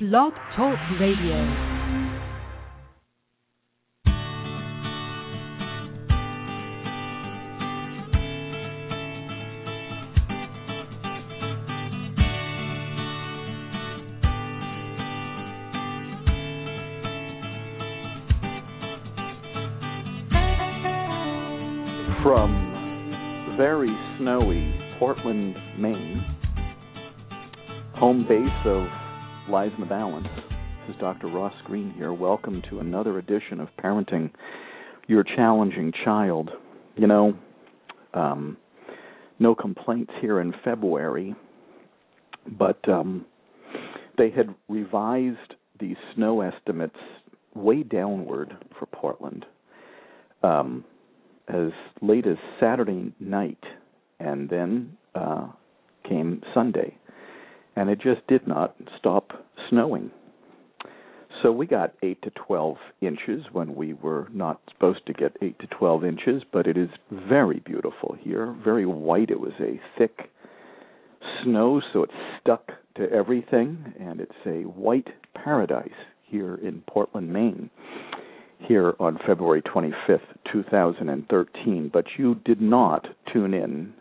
Blog Talk Radio. From very snowy Portland, Maine, home base of Lives in the Balance. This is Dr. Ross Greene here. Welcome to another edition of Parenting Your Challenging Child. You know, um, no complaints here in February, but um, they had revised the snow estimates way downward for Portland um, as late as Saturday night, and then uh, came Sunday and it just did not stop snowing. So we got 8 to 12 inches when we were not supposed to get 8 to 12 inches, but it is very beautiful here, very white. It was a thick snow, so it stuck to everything, and it's a white paradise here in Portland, Maine, here on February 25th, 2013. But you did not tune in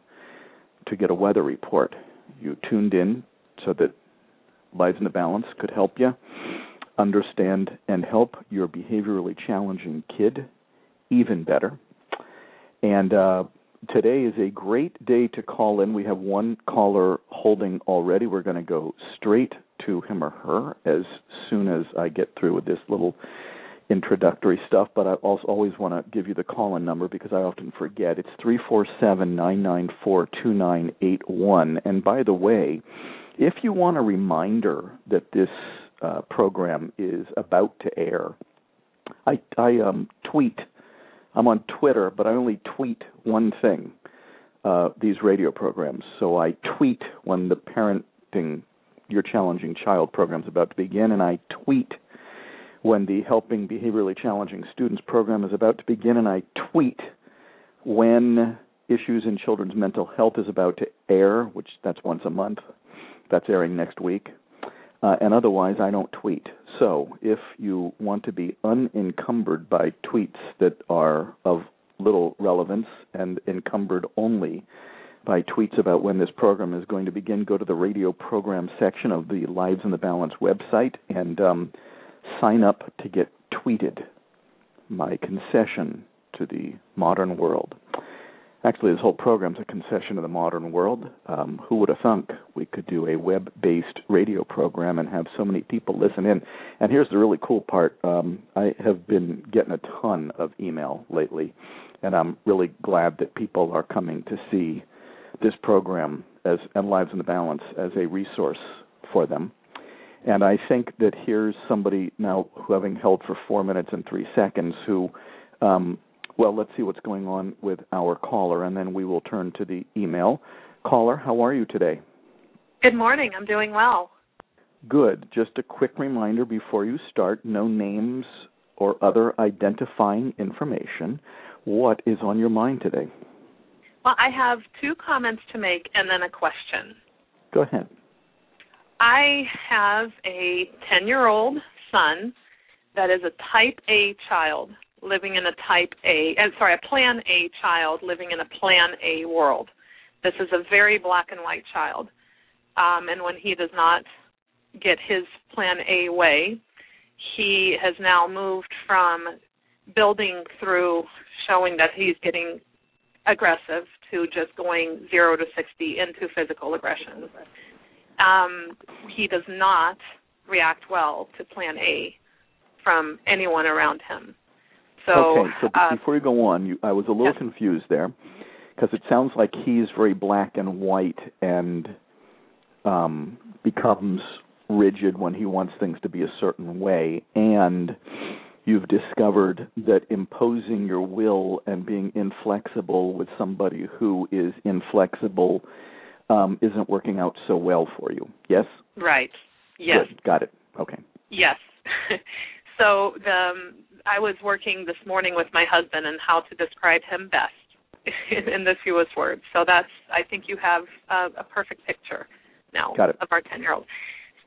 to get a weather report. You tuned in so that Lives in the Balance could help you understand and help your behaviorally challenging kid even better. And uh, today is a great day to call in. We have one caller holding already. We're going to go straight to him or her as soon as I get through with this little introductory stuff, but I also always want to give you the call in number because I often forget. It's three four seven nine nine four two nine eight one. And by the way, if you want a reminder that this uh, program is about to air, I, I um, tweet. I'm on Twitter, but I only tweet one thing. Uh, these radio programs. So I tweet when the parenting your challenging child program is about to begin, and I tweet when the helping behaviorally challenging students program is about to begin, and I tweet when issues in children's mental health is about to air, which that's once a month. That's airing next week. Uh, and otherwise, I don't tweet. So if you want to be unencumbered by tweets that are of little relevance and encumbered only by tweets about when this program is going to begin, go to the radio program section of the Lives in the Balance website and um, sign up to get tweeted. My concession to the modern world. Actually, this whole program's a concession to the modern world. Um, who would have thunk we could do a web-based radio program and have so many people listen in? And here's the really cool part: um, I have been getting a ton of email lately, and I'm really glad that people are coming to see this program as and Lives in the Balance as a resource for them. And I think that here's somebody now who, having held for four minutes and three seconds, who um, well, let's see what's going on with our caller, and then we will turn to the email. Caller, how are you today? Good morning. I'm doing well. Good. Just a quick reminder before you start no names or other identifying information. What is on your mind today? Well, I have two comments to make and then a question. Go ahead. I have a 10 year old son that is a type A child living in a type A, and sorry, a plan A child living in a plan A world. This is a very black and white child. Um, and when he does not get his plan A way, he has now moved from building through showing that he's getting aggressive to just going zero to 60 into physical aggression. Um, he does not react well to plan A from anyone around him. So, okay, so uh, before you go on, you, I was a little yes. confused there because it sounds like he's very black and white and um, becomes rigid when he wants things to be a certain way, and you've discovered that imposing your will and being inflexible with somebody who is inflexible um, isn't working out so well for you. Yes. Right. Yes. Good. Got it. Okay. Yes. so the um, I was working this morning with my husband and how to describe him best in, the fewest words. So that's I think you have a, a perfect picture now of our ten year old.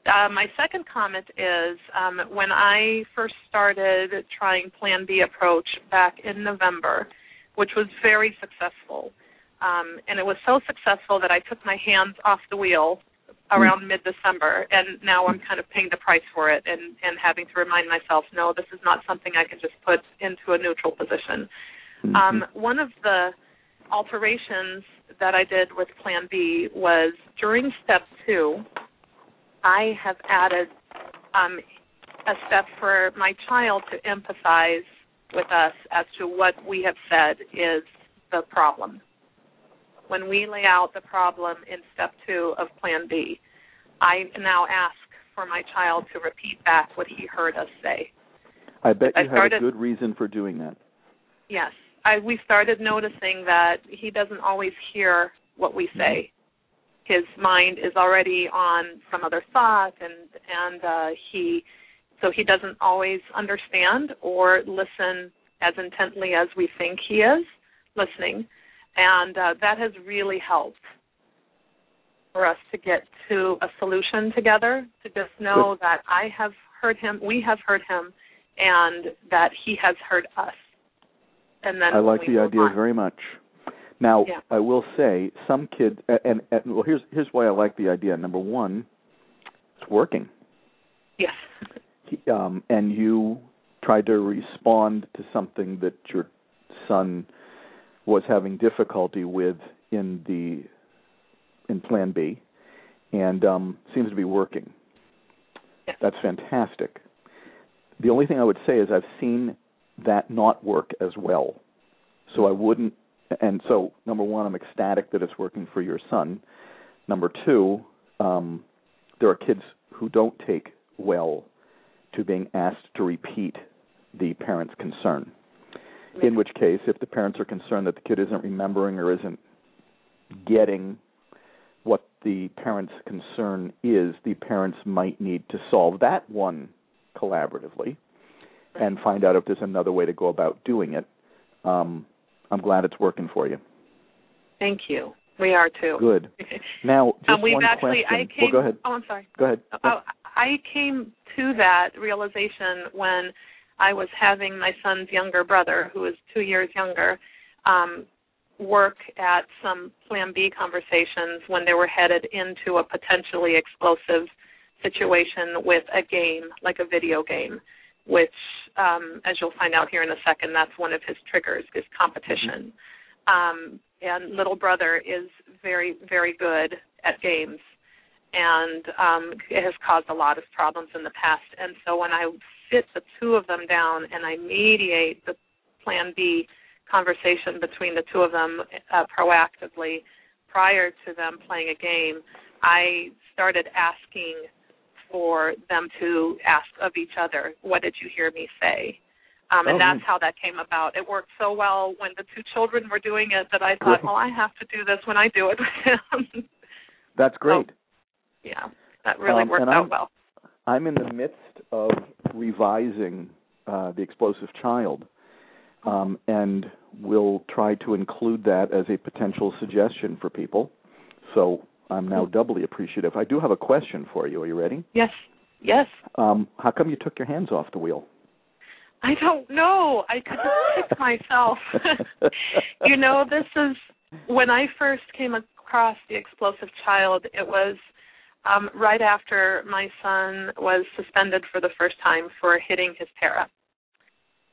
Uh, my second comment is um, when I first started trying Plan B approach back in November, which was very successful. Um, and it was so successful that I took my hands off the wheel around mm. mid-December, and now I'm kind of paying the price for it and, and having to remind myself, no, this is not something I can just put into a neutral position. Mm-hmm. Um, one of the alterations that I did with Plan B was during step two, I have added um, a step for my child to empathize with us as to what we have said is the problem. When we lay out the problem in step two of Plan B, I now ask for my child to repeat back what he heard us say. I bet you I started, have a good reason for doing that. Yes. I, we started noticing that he doesn't always hear what we say. His mind is already on some other thought, and and uh, he so he doesn't always understand or listen as intently as we think he is listening, and uh, that has really helped for us to get to a solution together. To just know that I have heard him, we have heard him, and that he has heard us and then I like the idea on. very much. Now, yeah. I will say some kids, and, and well, here's here's why I like the idea. Number one, it's working. Yes. Um, and you tried to respond to something that your son was having difficulty with in the in Plan B, and um, seems to be working. That's fantastic. The only thing I would say is I've seen that not work as well. So I wouldn't. And so, number one, I'm ecstatic that it's working for your son. Number two, um, there are kids who don't take well to being asked to repeat the parent's concern. In which case, if the parents are concerned that the kid isn't remembering or isn't getting what the parent's concern is, the parents might need to solve that one collaboratively and find out if there's another way to go about doing it. Um, I'm glad it's working for you. Thank you. We are too. Good. Now, just um, we've one actually, question. I came, well, go ahead. Oh, I'm sorry. Go ahead. Oh, I came to that realization when I was having my son's younger brother, who is two years younger, um, work at some Plan B conversations when they were headed into a potentially explosive situation with a game, like a video game which, um, as you'll find out here in a second, that's one of his triggers is competition. Um, and little brother is very, very good at games, and um, it has caused a lot of problems in the past. And so when I sit the two of them down and I mediate the Plan B conversation between the two of them uh, proactively prior to them playing a game, I started asking for them to ask of each other, "What did you hear me say?" Um, and oh, that's how that came about. It worked so well when the two children were doing it that I thought, well, I have to do this when I do it with him. That's great. So, yeah, that really um, worked out I'm, well. I'm in the midst of revising uh, the explosive child, um, and we'll try to include that as a potential suggestion for people. So I'm now doubly appreciative. I do have a question for you. Are you ready? Yes. Yes. Um, how come you took your hands off the wheel? I don't know. I couldn't pick myself. you know, this is when I first came across the explosive child. It was um, right after my son was suspended for the first time for hitting his para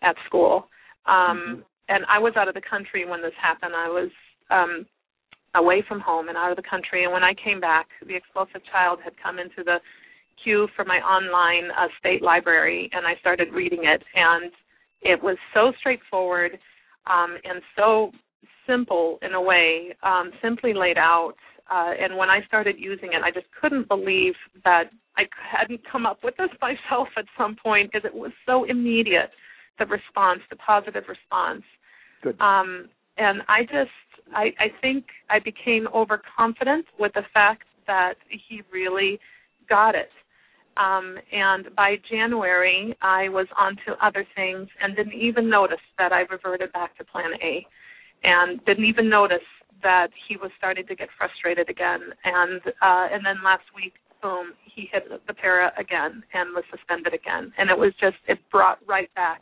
at school. Um, mm-hmm. And I was out of the country when this happened. I was um, away from home and out of the country. And when I came back, the explosive child had come into the queue for my online uh, state library, and I started reading it. And it was so straightforward um, and so simple in a way, um, simply laid out. Uh, and when I started using it, I just couldn't believe that I hadn't come up with this myself at some point because it was so immediate, the response, the positive response. Good. Um, and I just I, I think I became overconfident with the fact that he really got it. Um, and by January, I was on to other things and didn't even notice that I reverted back to Plan A, and didn't even notice that he was starting to get frustrated again. And uh, and then last week, boom, he hit the para again and was suspended again. And it was just it brought right back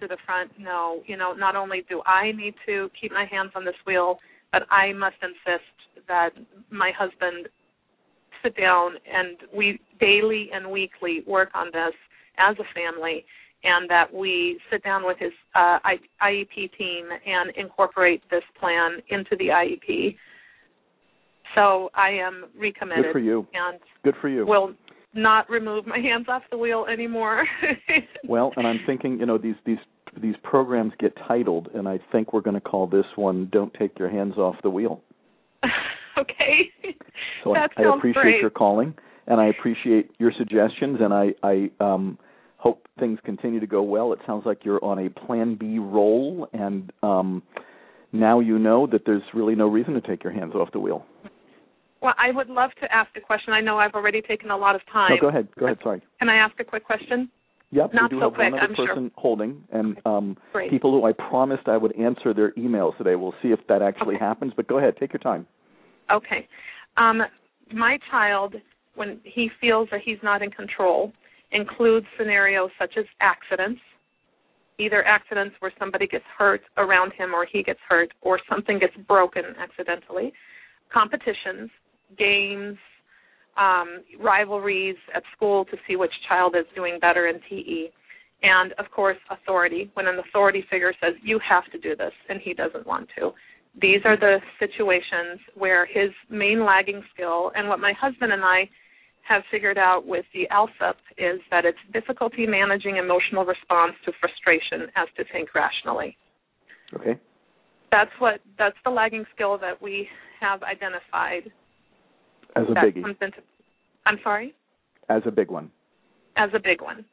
to the front. No, you know, not only do I need to keep my hands on this wheel, but I must insist that my husband sit down and we daily and weekly work on this as a family and that we sit down with his uh, IEP team and incorporate this plan into the IEP. So I am recommitted. Good for you. And Good for you. Will not remove my hands off the wheel anymore. well, and I'm thinking, you know, these these these programs get titled, and I think we're going to call this one "Don't Take Your Hands Off the Wheel." okay. So that I, I appreciate great. your calling, and I appreciate your suggestions, and I I um hope things continue to go well. It sounds like you're on a Plan B roll, and um now you know that there's really no reason to take your hands off the wheel. Well, I would love to ask a question. I know I've already taken a lot of time. No, go ahead. Go ahead. Sorry. Can I ask a quick question? Yep, Not we do so have quick, one other I'm person holding, and um, Great. people who I promised I would answer their emails today. We'll see if that actually Okay. happens. But go ahead, take your time. Okay. Um, my child, when he feels that he's not in control, includes scenarios such as accidents, either accidents where somebody gets hurt around him or he gets hurt or something gets broken accidentally, competitions, games, um, rivalries at school to see which child is doing better in PE, and of course authority. When an authority figure says you have to do this and he doesn't want to. These are the situations where his main lagging skill and what my husband and I have figured out with the ALSUP is that it's difficulty managing emotional response to frustration as to think rationally. Okay. That's what that's the lagging skill that we have identified As a biggie. into I'm sorry? As a big one. as a big one.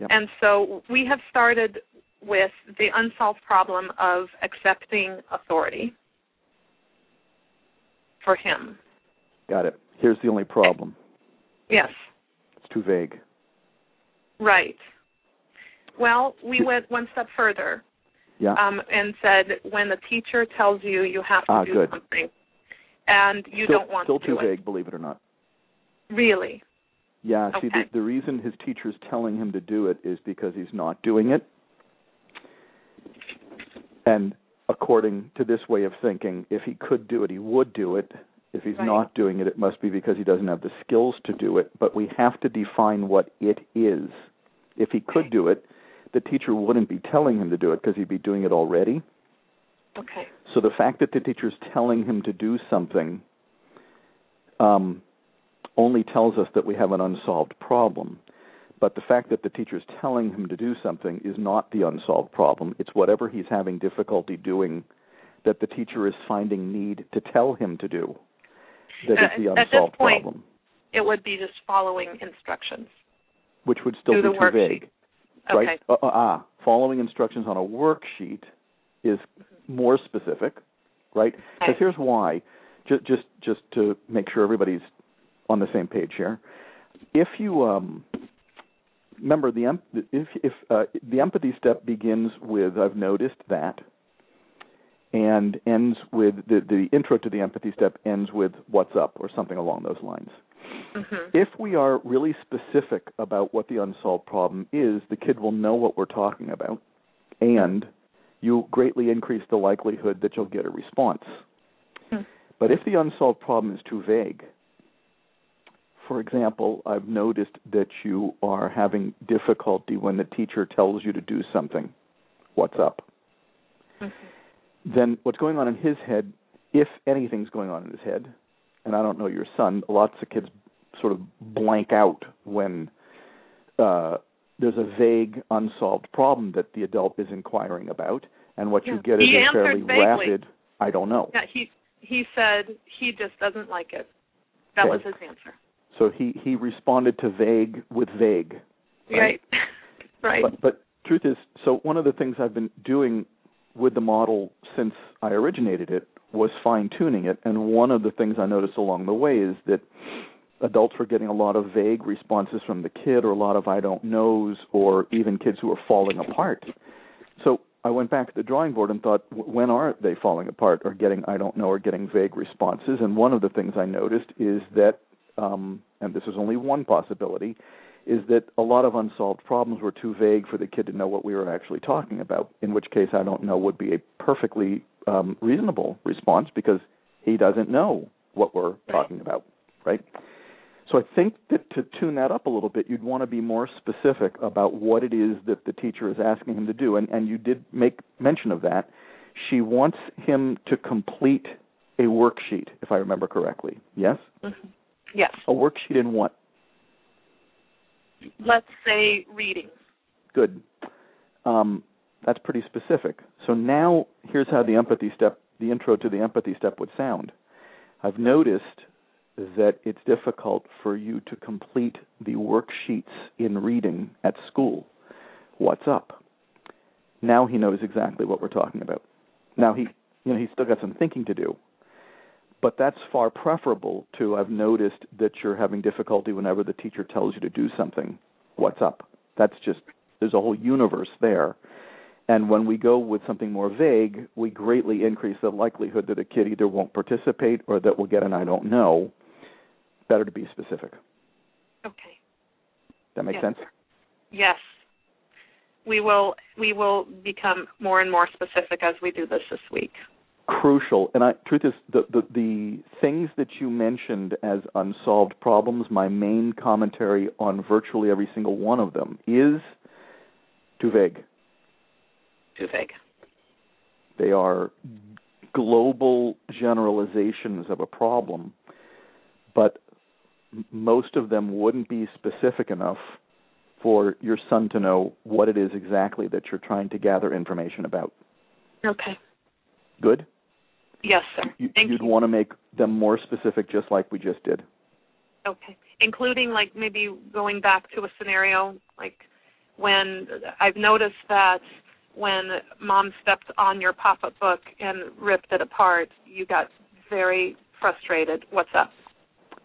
Yep. And so we have started with the unsolved problem of accepting authority for him. Got it. Here's the only problem. Yes, It's too vague. right. Well, we went one step further Yeah. um, and said when the teacher tells you you have to Ah, do good. something and you still, don't want still to do it. Still too it. vague, believe it or not. Really? Yeah, see, Okay. the, the reason his teacher's telling him to do it is because he's not doing it. And according to this way of thinking, if he could do it, he would do it. If he's Right. not doing it, it must be because he doesn't have the skills to do it. But we have to define what it is. If he could do it, the teacher wouldn't be telling him to do it because he'd be doing it already. Okay. So the fact that the teacher's telling him to do something um, only tells us that we have an unsolved problem. But the fact that the teacher's telling him to do something is not the unsolved problem. It's whatever he's having difficulty doing that the teacher is finding need to tell him to do that is Uh, the at this unsolved point- problem, It would be just following instructions. which would still Do be the too worksheet. vague. Okay. Right? Uh, uh, ah, following instructions on a worksheet is more specific, right? Because Okay. here's why. Just just just to make sure everybody's on the same page here. If you um, remember the if if uh, the empathy step begins with I've noticed that, and ends with the the intro to the empathy step ends with what's up or something along those lines. Mhm. If we are really specific about what the unsolved problem is, the kid will know what we're talking about, and you greatly increase the likelihood that you'll get a response. Hmm. But if the unsolved problem is too vague, for example, I've noticed that you are having difficulty when the teacher tells you to do something. What's up? Mhm. Then what's going on in his head, if anything's going on in his head, and I don't know your son, lots of kids sort of blank out when uh, there's a vague, unsolved problem that the adult is inquiring about, and what you Yeah. get is He a fairly vaguely. rapid, I don't know. Yeah, he he said he just doesn't like it. That Okay. was his answer. So he he responded to vague with vague. Right. right. But but truth is, so one of the things I've been doing with the model since I originated it was fine tuning it, and one of the things I noticed along the way is that adults were getting a lot of vague responses from the kid, or a lot of I don't knows, or even kids who are falling apart. So I went back to the drawing board and thought, when are they falling apart, or getting I don't know, or getting vague responses? And one of the things I noticed is that um, and this is only one possibility, is that a lot of unsolved problems were too vague for the kid to know what we were actually talking about. In which case, I don't know would be a perfectly um, reasonable response because he doesn't know what we're talking about, right? So I think that to tune that up a little bit, you'd want to be more specific about what it is that the teacher is asking him to do. And, and you did make mention of that. She wants him to complete a worksheet, if I remember correctly. Yes? Mm-hmm. Yes. A worksheet in what? Let's say reading. Good. Um, that's pretty specific. So now here's how the empathy step, the intro to the empathy step would sound. I've noticed that it's difficult for you to complete the worksheets in reading at school. What's up? Now he knows exactly what we're talking about. Now he, you know, he's still got some thinking to do, but that's far preferable to I've noticed that you're having difficulty whenever the teacher tells you to do something. What's up? That's just there's a whole universe there. And when we go with something more vague, we greatly increase the likelihood that a kid either won't participate or that will get an I don't know. Better to be specific. Okay. That makes yes. sense? Yes. We will we will become more and more specific as we do this this week crucial. And I, truth is, the, the the things that you mentioned as unsolved problems, my main commentary on virtually every single one of them is too vague. Too vague. They are global generalizations of a problem, but most of them wouldn't be specific enough for your son to know what it is exactly that you're trying to gather information about. Okay. Good? Yes, sir. Thank you'd you. want to make them more specific, just like we just did. Okay. Including, like, maybe going back to a scenario, like when I've noticed that when mom stepped on your pop up book and ripped it apart, you got very frustrated. What's up?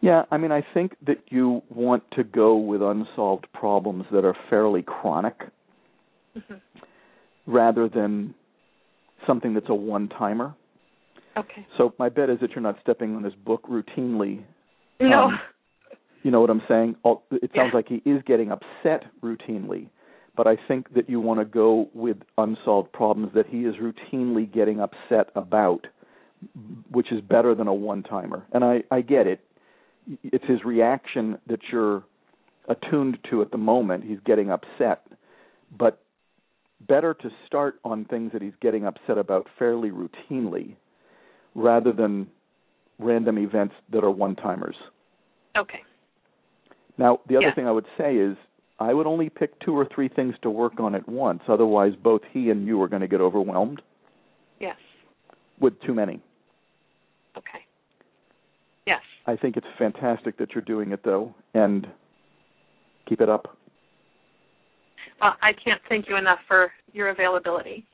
Yeah, I mean, I think that you want to go with unsolved problems that are fairly chronic mm-hmm. rather than something that's a one timer. Okay. So my bet is that you're not stepping on his book routinely. No. Um, you know what I'm saying? It sounds like he is getting upset routinely, but I think that you want to go with unsolved problems that he is routinely getting upset about, which is better than a one-timer. And I I get it. It's his reaction that you're attuned to at the moment. He's getting upset, but better to start on things that he's getting upset about fairly routinely rather than random events that are one timers. Okay. Now, the other yeah. thing I would say is I would only pick two or three things to work on at once. Otherwise, both he and you are going to get overwhelmed. Yes. With too many. Okay. Yes. I think it's fantastic that you're doing it, though, and keep it up. Well, I can't thank you enough for your availability.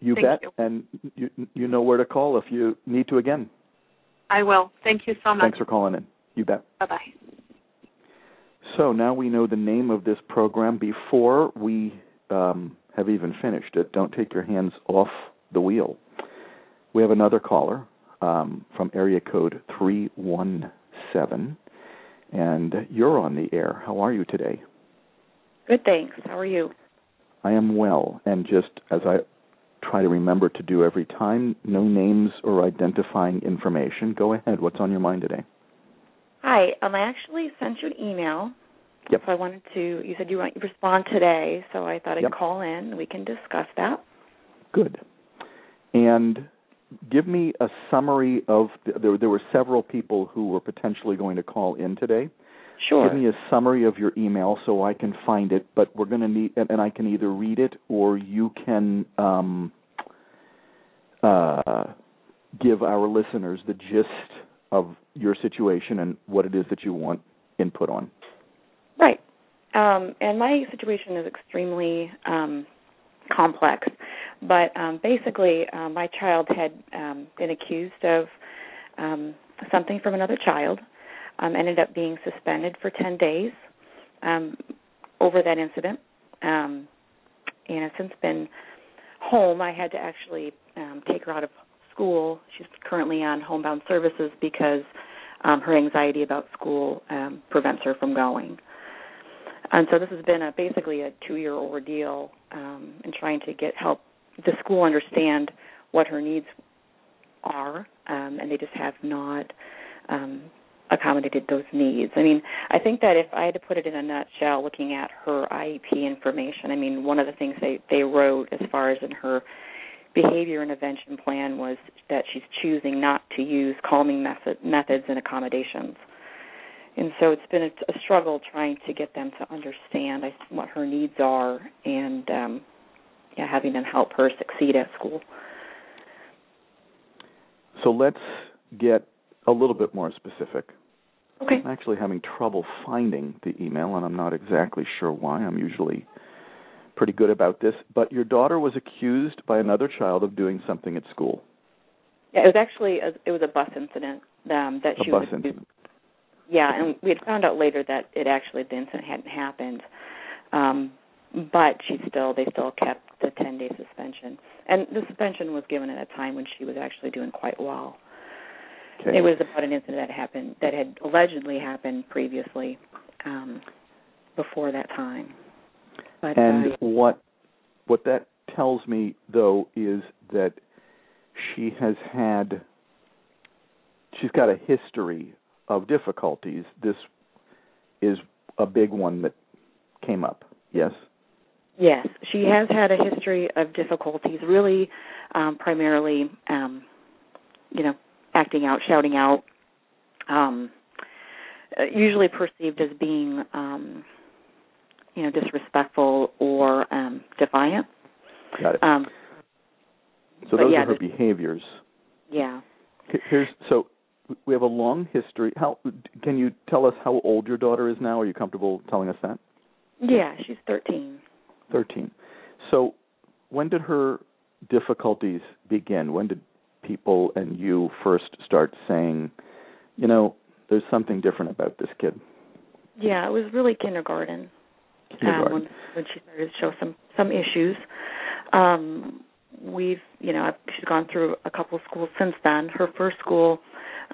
You Thank bet. You. And you you know where to call if you need to again. I will. Thank you so much. Thanks for calling in. You bet. Bye bye. So now we know the name of this program before we um, have even finished it. Don't take your hands off the wheel. We have another caller um, from area code 317, and you're on the air. How are you today? Good, thanks. How are you? I am well, and just as I try to remember to do every time. No names or identifying information. Go ahead. What's on your mind today? Hi. Um, I actually sent you an email. Yep. So I wanted to. You said you want to respond today, so I thought I'd yep. call in. We can discuss that. Good. And give me a summary of the, there. There were several people who were potentially going to call in today. Sure. Give me a summary of your email so I can find it. But we're going to need, and, and I can either read it or you can um, uh, give our listeners the gist of your situation and what it is that you want input on. Right. Um, and my situation is extremely um, complex. But um, basically, uh, my child had um, been accused of um, something from another child um, ended up being suspended for 10 days um, over that incident. Um, and has since been home. I had to actually um, take her out of school. She's currently on homebound services because um, her anxiety about school um, prevents her from going. And so this has been a basically a two-year ordeal um, in trying to get help the school understand what her needs are, um, and they just have not um, accommodated those needs. I mean, I think that if I had to put it in a nutshell, looking at her IEP information, I mean, one of the things they they wrote as far as in her behavior intervention plan was that she's choosing not to use calming method, methods and accommodations. And so it's been a, a struggle trying to get them to understand what her needs are and um, yeah, having them help her succeed at school. So let's get a little bit more specific. Okay. I'm actually having trouble finding the email, and I'm not exactly sure why. I'm usually pretty good about this. But your daughter was accused by another child of doing something at school. Yeah, it was actually a, it was a bus incident um, that a she bus was. incident. Yeah, and we had found out later that it actually the incident hadn't happened. Um, but she still they still kept the 10 day suspension. And the suspension was given at a time when she was actually doing quite well. Okay. It was about an incident that happened that had allegedly happened previously um, before that time. But and uh, what what that tells me though is that she has had she's got a history of difficulties. This is a big one that came up. Yes. Yes, she has had a history of difficulties, really um, primarily, um, you know, acting out, shouting out, um, uh, usually perceived as being, um, you know, disrespectful or um, defiant. Got it. Um, so those yeah, are her behaviors. yeah. Here's so we have a long history. How can you tell us how old your daughter is now? Are you comfortable telling us that? Yeah, she's 13. 13. So, when did her difficulties begin? When did people and you first start saying, you know, there's something different about this kid? Yeah, it was really kindergarten, Kindergarten. Um, when when she started to show some some issues. Um, we've you know I've, she's gone through a couple of schools since then. Her first school,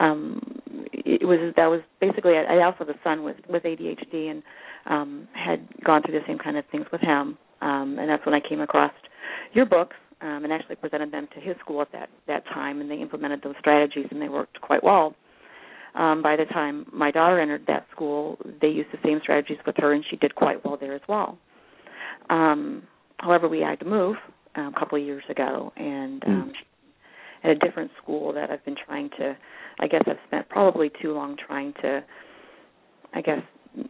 um, it was that was basically I I also have a son with with ADHD and um, had gone through the same kind of things with him, um, and that's when I came across your books um, and actually presented them to his school at that that time, and they implemented those strategies and they worked quite well. Um, by the time my daughter entered that school, they used the same strategies with her, and she did quite well there as well. Um, however, we had to move um, a couple of years ago, and um, Mm. at a different school that I've been trying to. I guess I've spent probably too long trying to, I guess,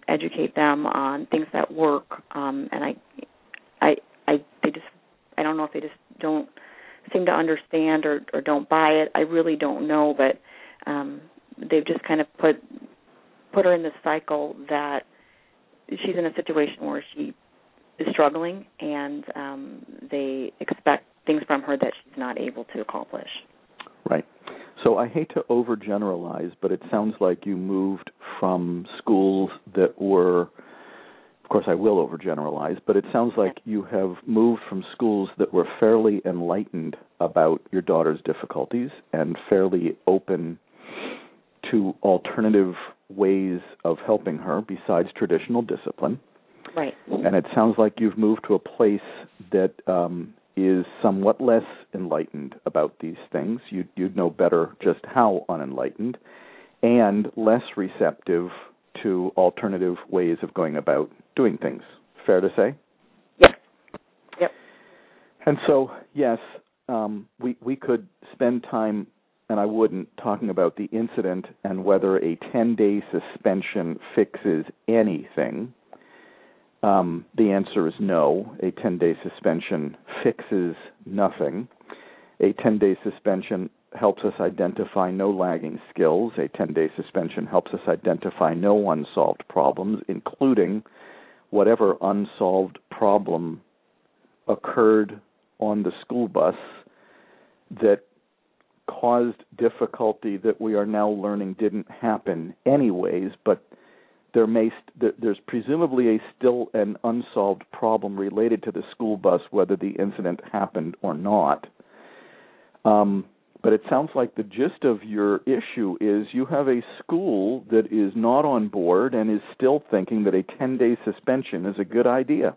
educate them on things that work, um, and I, I, I, they just, I don't know if they just don't seem to understand or or don't buy it. I really don't know, but um, they've just kind of put put her in this cycle that she's in a situation where she is struggling and um they expect things from her that she's not able to accomplish. Right. So I hate to overgeneralize, but it sounds like you moved from schools that were course I will overgeneralize, but it sounds like you have moved from schools that were fairly enlightened about your daughter's difficulties and fairly open to alternative ways of helping her besides traditional discipline. Right. and it sounds like you've moved to a place that um, is somewhat less enlightened about these things. You you'd know better just how unenlightened, and less receptive to alternative ways of going about doing things. Fair to say. Yes. Yep. And so, yes, um, we we could spend time, and I wouldn't, talking about the incident and whether a 10-day suspension fixes anything. Um, the answer is no. A 10-day suspension fixes nothing. A 10-day suspension helps us identify no lagging skills. A 10-day suspension helps us identify no unsolved problems, including whatever unsolved problem occurred on the school bus that caused difficulty that we are now learning didn't happen anyways, but there may st- there's presumably a still an unsolved problem related to the school bus, whether the incident happened or not. Um, But it sounds like the gist of your issue is you have a school that is not on board and is still thinking that a 10 day suspension is a good idea.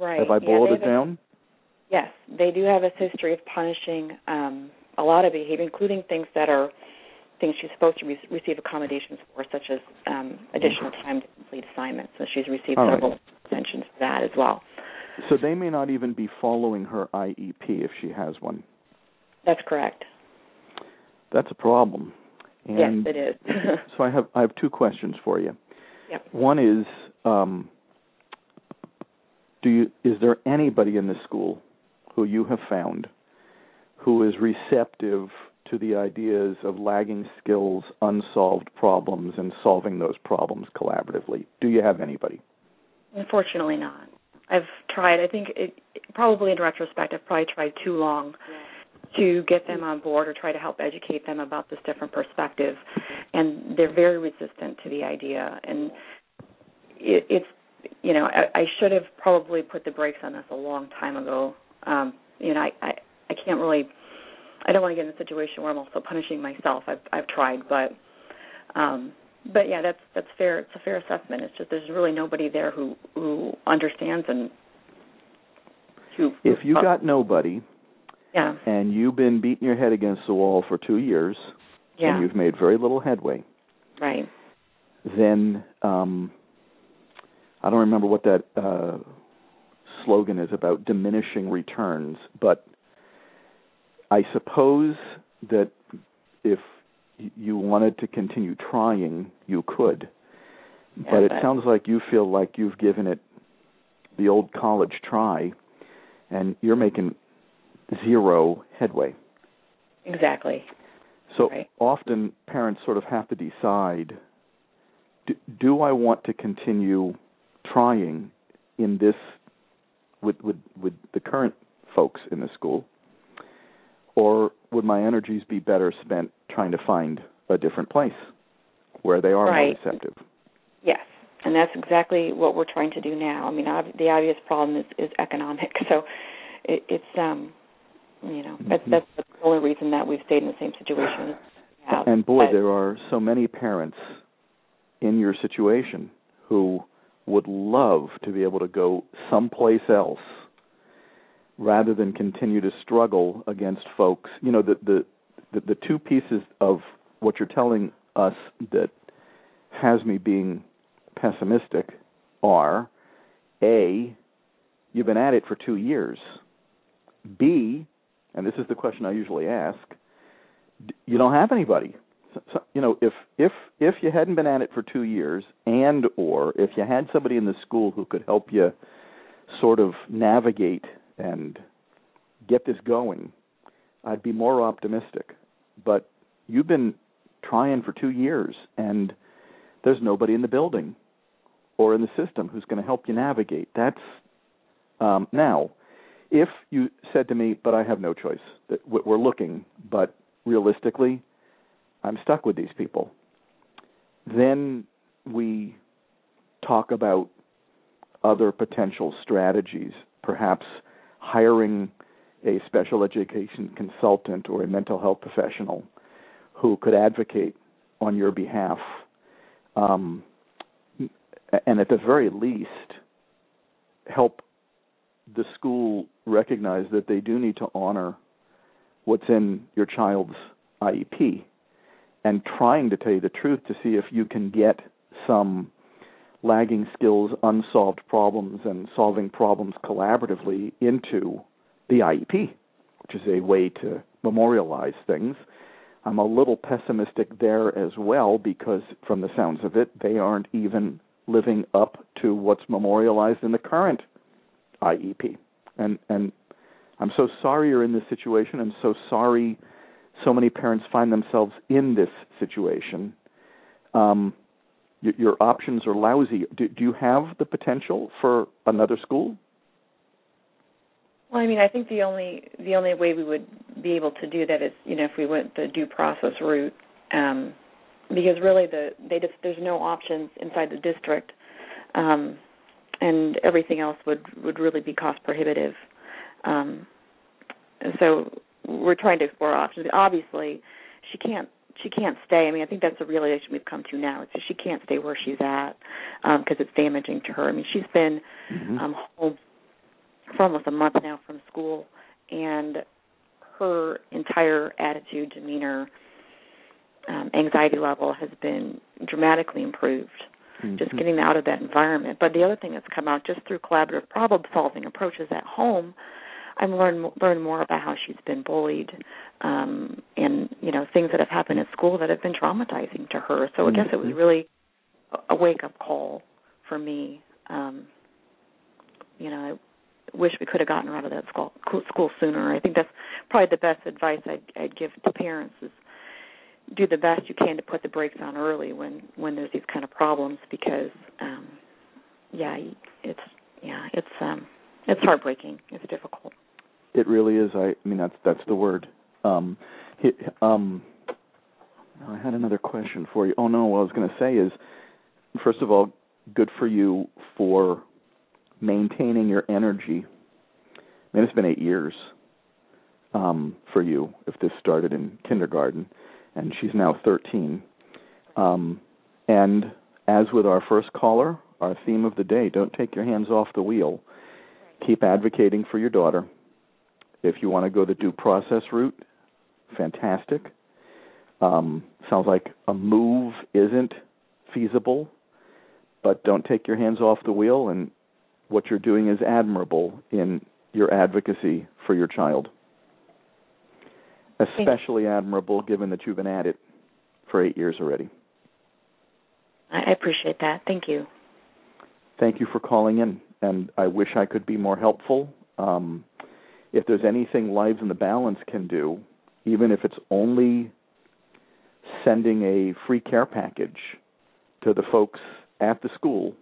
Right. Have I boiled they it have a- down? Yes, they do have a history of punishing um, a lot of behavior, including things that are things she's supposed to re- receive accommodations for, such as um, additional time to complete assignments. So she's received All right. several suspensions for that as well. So they may not even be following her IEP if she has one. That's correct. That's a problem. And yes, it is. so I have I have two questions for you. Yep. One is um, do you is there anybody in the school who you have found who is receptive to the ideas of lagging skills, unsolved problems, and solving those problems collaboratively? Do you have anybody? Unfortunately, not. I've tried. I think it, probably in retrospect, I've probably tried too long to get them on board or try to help educate them about this different perspective, and they're very resistant to the idea. And it, it's you know I, I should have probably put the brakes on this a long time ago. Um, you know I, I I can't really I don't want to get in a situation where I'm also punishing myself. I've I've tried, but um but yeah, that's that's fair. It's a fair assessment. It's just there's really nobody there who who understands and who. If you got nobody yeah. And you've been beating your head against the wall for two years yeah. and you've made very little headway, right. Then um, I don't remember what that uh, slogan is about diminishing returns, but I suppose that if you wanted to continue trying, you could. Yeah, but it but- sounds like you feel like you've given it the old college try, and you're making zero headway. exactly So Right. often parents sort of have to decide do, do I want to continue trying in this with, with with the current folks in the school or would my energies be better spent trying to find a different place where they are Right. more receptive? yes and that's exactly what we're trying to do now. I mean ob- the obvious problem is is economic. So it, it's um you know that's Mhm. that's the only reason that we've stayed in the same situation. as we have. And boy, But- there are so many parents in your situation who would love to be able to go someplace else rather than continue to struggle against folks. You know, the the the, the two pieces of what you're telling us that has me being pessimistic are a you've been at it for 2 years. B, and this is the question I usually ask, you don't have anybody. So, so, you know, if if if you hadn't been at it for two years, and or if you had somebody in the school who could help you sort of navigate and get this going, I'd be more optimistic. But you've been trying for two years, and there's nobody in the building or in the system who's going to help you navigate. That's um, now if you said to me, "But I have no choice. We're looking, but realistically, I'm stuck with these people," then we talk about other potential strategies, perhaps hiring a special education consultant or a mental health professional who could advocate on your behalf, um, and at the very least, help the school recognize that they do need to honor what's in your child's IEP and trying to tell you the truth to see if you can get some lagging skills, unsolved problems, and solving problems collaboratively into the IEP, which is a way to memorialize things. I'm a little pessimistic there as well because, from the sounds of it, they aren't even living up to what's memorialized in the current IEP. And and I'm so sorry you're in this situation. I'm so sorry so many parents find themselves in this situation. Um, your, your options are lousy. Do, do you have the potential for another school? Well, I mean, I think the only the only way we would be able to do that is, you know, if we went the due process route, um, because really the they just there's no options inside the district, um, and everything else would would really be cost prohibitive. Um, so we're trying to explore options. Obviously, she can't she can't stay. I mean, I think that's the realization we've come to now. It's that she can't stay where she's at because um, it's damaging to her. I mean, she's been mm-hmm. um, home for almost a month now from school, and her entire attitude, demeanor, um, anxiety level has been dramatically improved. Mm-hmm. Just getting out of that environment. But the other thing that's come out just through collaborative problem solving approaches at home I've learned learned more about how she's been bullied, um, and you know things that have happened at school that have been traumatizing to her. So I guess it was mm-hmm. really a wake up call for me. Um, you know, I wish we could have gotten her out of that school school sooner. I think that's probably the best advice I'd, I'd give to parents is do the best you can to put the brakes on early when when there's these kind of problems because um yeah it's yeah it's um it's heartbreaking it's difficult it really is. I, I mean, that's that's the word. Um, he, um, I had another question for you. Oh no, what I was going to say is, first of all, good for you for maintaining your energy. I mean, it's been eight years um, for you. If this started in kindergarten, and she's now 13, um, and as with our first caller, our theme of the day: don't take your hands off the wheel. Keep advocating for your daughter if you want to go the due process route, fantastic. Um, sounds like a move isn't feasible, but don't take your hands off the wheel. And what you're doing is admirable in your advocacy for your child. Especially admirable given that you've been at it for eight years already. I appreciate that. Thank you. Thank you for calling in, and I wish I could be more helpful. Um, if there's anything Lives in the Balance can do, even if it's only sending a free care package to the folks at the school,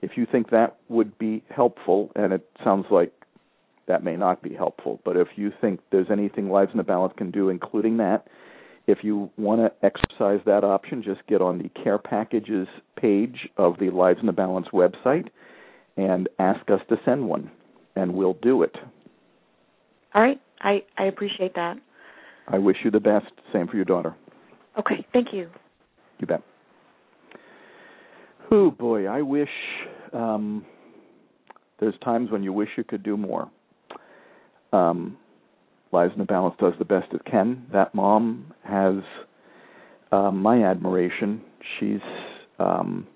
if you think that would be helpful, and it sounds like that may not be helpful, but if you think there's anything Lives in the Balance can do, including that, if you want to exercise that option, just get on the care packages page of the Lives in the Balance website and ask us to send one, and we'll do it. All right. I, I appreciate that. I wish you the best. Same for your daughter. Okay. Thank you. You bet. Oh boy, I wish um, there's times when you wish you could do more. Um, Lives in the Balance does the best it can. That mom has uh, my admiration. She's um,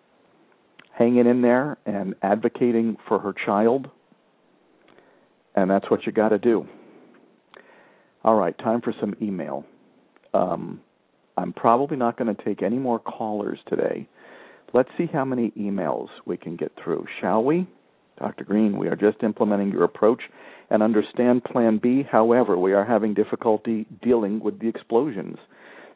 hanging in there and advocating for her child, and that's what you got to do. All right, time for some email. Um, I'm probably not going to take any more callers today. Let's see how many emails we can get through, shall we? Dr. Greene, we are just implementing your approach and understand Plan B. However, we are having difficulty dealing with the explosions.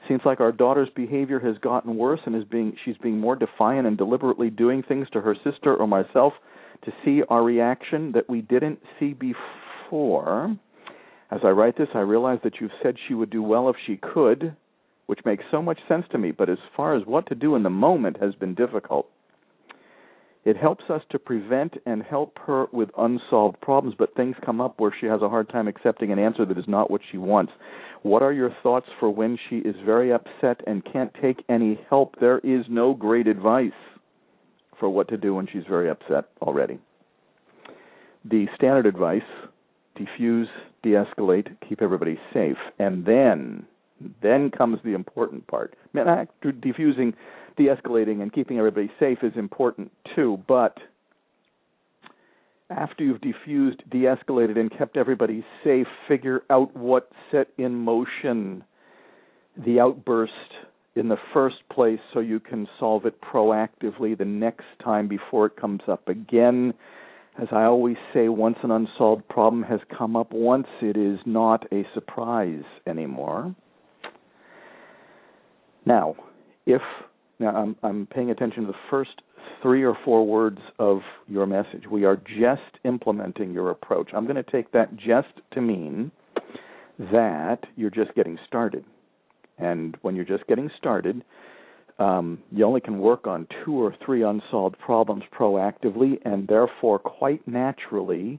Seems like our daughter's behavior has gotten worse and is being she's being more defiant and deliberately doing things to her sister or myself to see our reaction that we didn't see before. As I write this, I realize that you've said she would do well if she could, which makes so much sense to me, but as far as what to do in the moment has been difficult. It helps us to prevent and help her with unsolved problems, but things come up where she has a hard time accepting an answer that is not what she wants. What are your thoughts for when she is very upset and can't take any help? There is no great advice for what to do when she's very upset already. The standard advice defuse, de-escalate, keep everybody safe, and then then comes the important part. Defusing, de-escalating, and keeping everybody safe is important too, but after you've defused, de-escalated, and kept everybody safe, figure out what set in motion the outburst in the first place so you can solve it proactively the next time before it comes up again as I always say, once an unsolved problem has come up once, it is not a surprise anymore. Now, if now I'm, I'm paying attention to the first three or four words of your message. We are just implementing your approach. I'm going to take that just to mean that you're just getting started. And when you're just getting started, um, you only can work on two or three unsolved problems proactively, and therefore, quite naturally,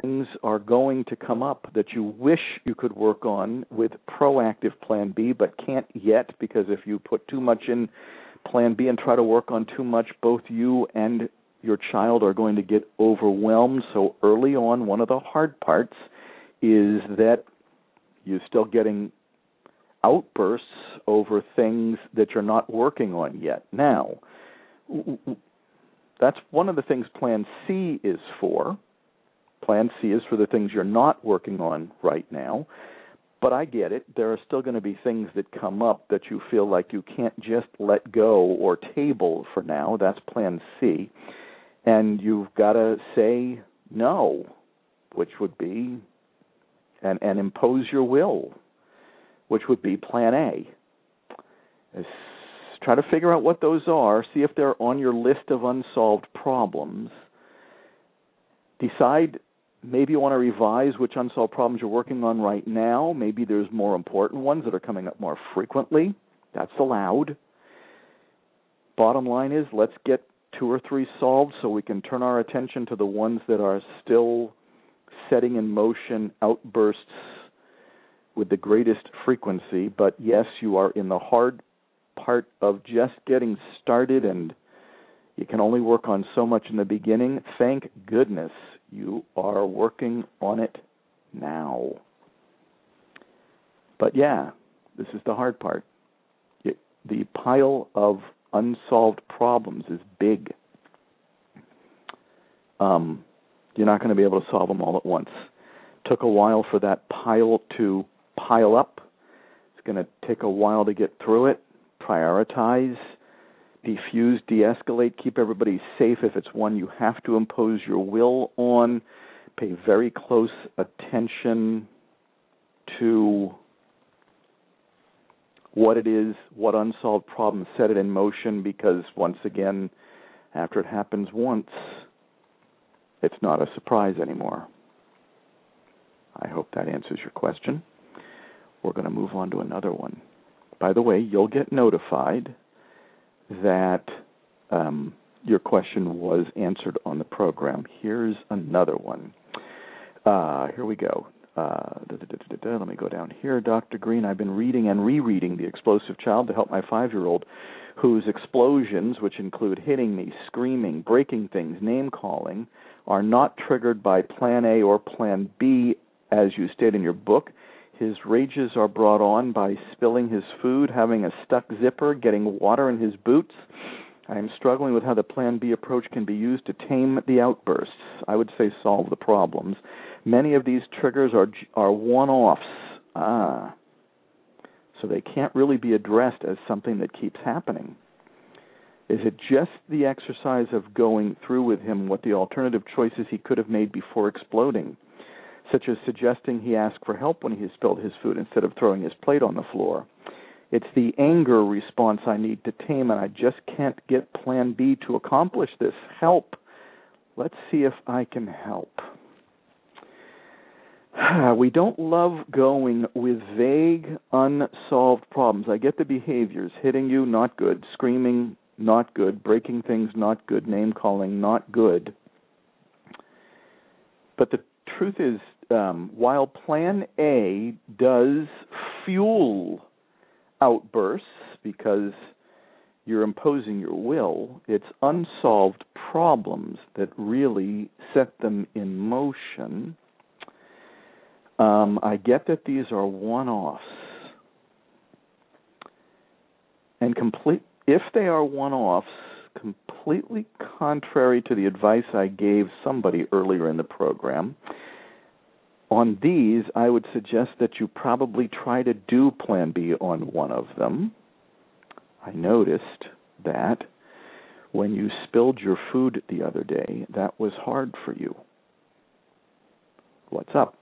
things are going to come up that you wish you could work on with proactive plan B but can't yet because if you put too much in plan B and try to work on too much both you and your child are going to get overwhelmed. So early on one of the hard parts is that you're still getting outbursts over things that you're not working on yet. Now that's one of the things plan C is for Plan C is for the things you're not working on right now. But I get it. There are still going to be things that come up that you feel like you can't just let go or table for now. That's plan C. And you've got to say no, which would be and and impose your will, which would be plan A. Try to figure out what those are, see if they're on your list of unsolved problems. Decide maybe you want to revise which unsolved problems you're working on right now. Maybe there's more important ones that are coming up more frequently. That's allowed. Bottom line is let's get two or three solved so we can turn our attention to the ones that are still setting in motion outbursts with the greatest frequency. But yes, you are in the hard part of just getting started and you can only work on so much in the beginning. Thank goodness you are working on it now. But yeah, this is the hard part. It, the pile of unsolved problems is big. Um, you're not going to be able to solve them all at once. Took a while for that pile to pile up. It's going to take a while to get through it. Prioritize defuse, de escalate, keep everybody safe if it's one you have to impose your will on. Pay very close attention to what it is, what unsolved problems set it in motion, because once again, after it happens once, it's not a surprise anymore. I hope that answers your question. We're going to move on to another one. By the way, you'll get notified that um, your question was answered on the program. Here's another one. Uh, here we go. Uh, let me go down here. Dr. Greene, I've been reading and rereading The Explosive Child to help my five year old, whose explosions, which include hitting me, screaming, breaking things, name calling, are not triggered by Plan A or Plan B, as you state in your book. His rages are brought on by spilling his food, having a stuck zipper, getting water in his boots. I am struggling with how the Plan B approach can be used to tame the outbursts. I would say solve the problems. Many of these triggers are are one-offs. Ah, so they can't really be addressed as something that keeps happening. Is it just the exercise of going through with him what the alternative choices he could have made before exploding? Such as suggesting he ask for help when he has spilled his food instead of throwing his plate on the floor. It's the anger response I need to tame, and I just can't get Plan B to accomplish this. Help. Let's see if I can help. We don't love going with vague, unsolved problems. I get the behaviors hitting you, not good, screaming, not good, breaking things, not good, name calling, not good. But the truth is, um, while Plan A does fuel outbursts because you're imposing your will, it's unsolved problems that really set them in motion. Um, I get that these are one offs. And complete if they are one offs, completely contrary to the advice I gave somebody earlier in the program, on these, I would suggest that you probably try to do Plan B on one of them. I noticed that when you spilled your food the other day, that was hard for you. What's up?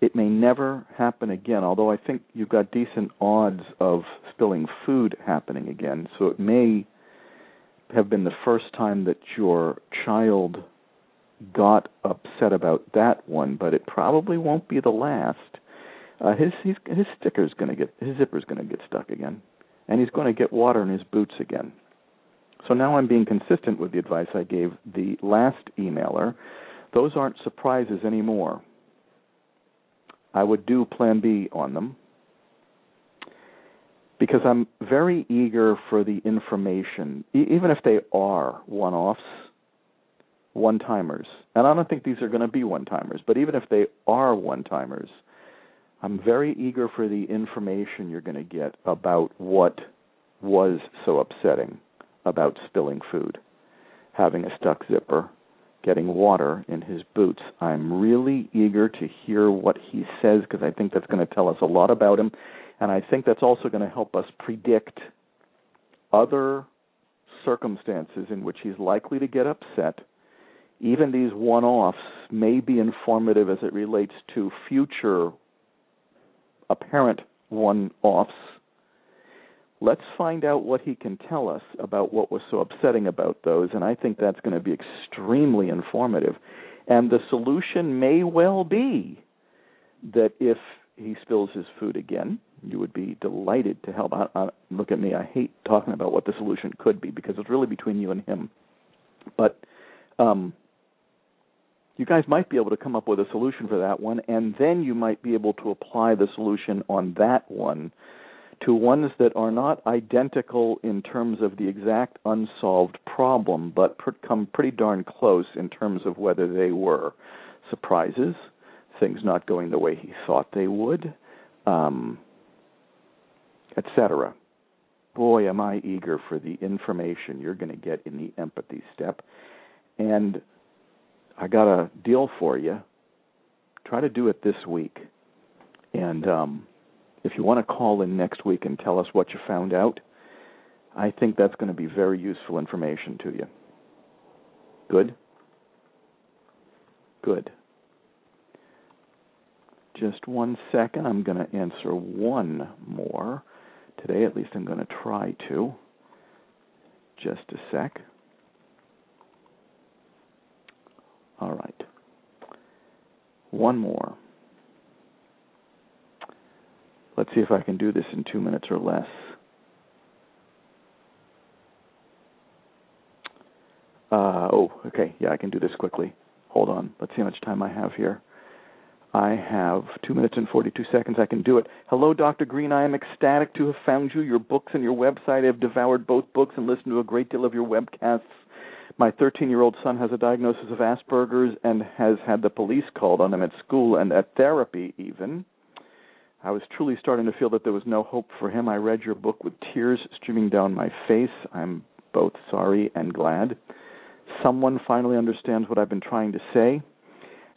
It may never happen again, although I think you've got decent odds of spilling food happening again. So it may have been the first time that your child got upset about that one, but it probably won't be the last. Uh, his he's, his sticker's going to get his zipper's going to get stuck again, and he's going to get water in his boots again. So now I'm being consistent with the advice I gave the last emailer. Those aren't surprises anymore. I would do plan B on them because I'm very eager for the information, even if they are one offs, one timers. And I don't think these are going to be one timers, but even if they are one timers, I'm very eager for the information you're going to get about what was so upsetting about spilling food, having a stuck zipper, getting water in his boots. I'm really eager to hear what he says because I think that's going to tell us a lot about him and I think that's also going to help us predict other circumstances in which he's likely to get upset. Even these one offs may be informative as it relates to future apparent one offs. Let's find out what he can tell us about what was so upsetting about those, and I think that's going to be extremely informative. And the solution may well be that if he spills his food again, you would be delighted to help. I, I, look at me. I hate talking about what the solution could be because it's really between you and him. But um, you guys might be able to come up with a solution for that one, and then you might be able to apply the solution on that one to ones that are not identical in terms of the exact unsolved problem, but per- come pretty darn close in terms of whether they were surprises, things not going the way he thought they would, um, etc. Boy, am I eager for the information you're going to get in the empathy step. And I got a deal for you. Try to do it this week. And um, if you want to call in next week and tell us what you found out, I think that's going to be very useful information to you. Good? Good. Just one second. I'm going to answer one more. Today, at least, I'm going to try to. Just a sec. All right. One more. Let's see if I can do this in two minutes or less. Uh, oh, okay. Yeah, I can do this quickly. Hold on. Let's see how much time I have here. I have two minutes and 42 seconds. I can do it. Hello, Dr. Greene. I am ecstatic to have found you. Your books and your website. I have devoured both books and listened to a great deal of your webcasts. My 13 year old son has a diagnosis of Asperger's and has had the police called on him at school and at therapy, even. I was truly starting to feel that there was no hope for him. I read your book with tears streaming down my face. I'm both sorry and glad. Someone finally understands what I've been trying to say.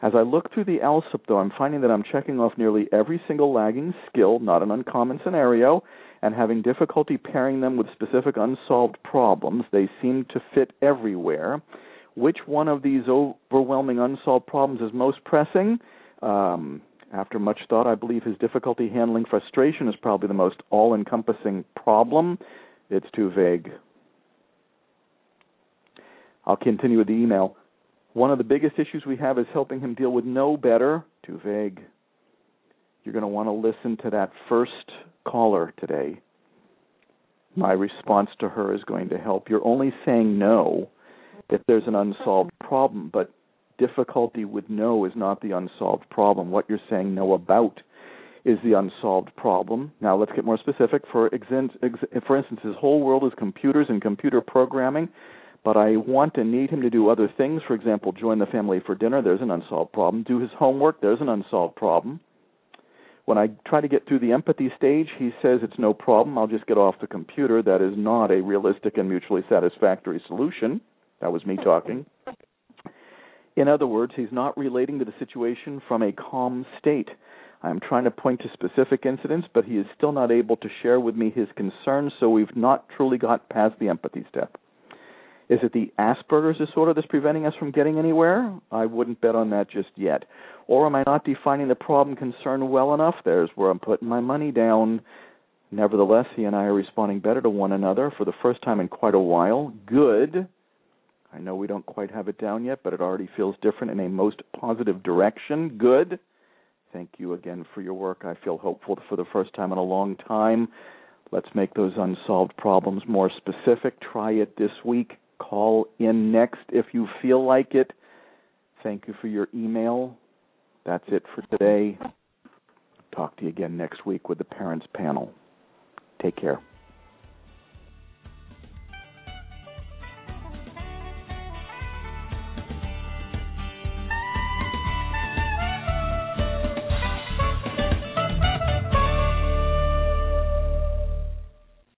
As I look through the ALSUP, though, I'm finding that I'm checking off nearly every single lagging skill, not an uncommon scenario, and having difficulty pairing them with specific unsolved problems. They seem to fit everywhere. Which one of these overwhelming unsolved problems is most pressing? Um, after much thought, I believe his difficulty handling frustration is probably the most all encompassing problem. It's too vague. I'll continue with the email. One of the biggest issues we have is helping him deal with no better. Too vague. You're going to want to listen to that first caller today. My response to her is going to help. You're only saying no if there's an unsolved mm-hmm. problem, but difficulty with no is not the unsolved problem. What you're saying no about is the unsolved problem. Now let's get more specific. For, for instance, his whole world is computers and computer programming, but I want and need him to do other things. For example, join the family for dinner. There's an unsolved problem. Do his homework. There's an unsolved problem. When I try to get through the empathy stage, he says it's no problem. I'll just get off the computer. That is not a realistic and mutually satisfactory solution. That was me talking. In other words, he's not relating to the situation from a calm state. I'm trying to point to specific incidents, but he is still not able to share with me his concerns, so we've not truly got past the empathy step. Is it the Asperger's disorder that's preventing us from getting anywhere? I wouldn't bet on that just yet. Or am I not defining the problem concern well enough? There's where I'm putting my money down. Nevertheless, he and I are responding better to one another for the first time in quite a while. Good. I know we don't quite have it down yet, but it already feels different in a most positive direction. Good. Thank you again for your work. I feel hopeful for the first time in a long time. Let's make those unsolved problems more specific. Try it this week. Call in next if you feel like it. Thank you for your email. That's it for today. Talk to you again next week with the Parents Panel. Take care.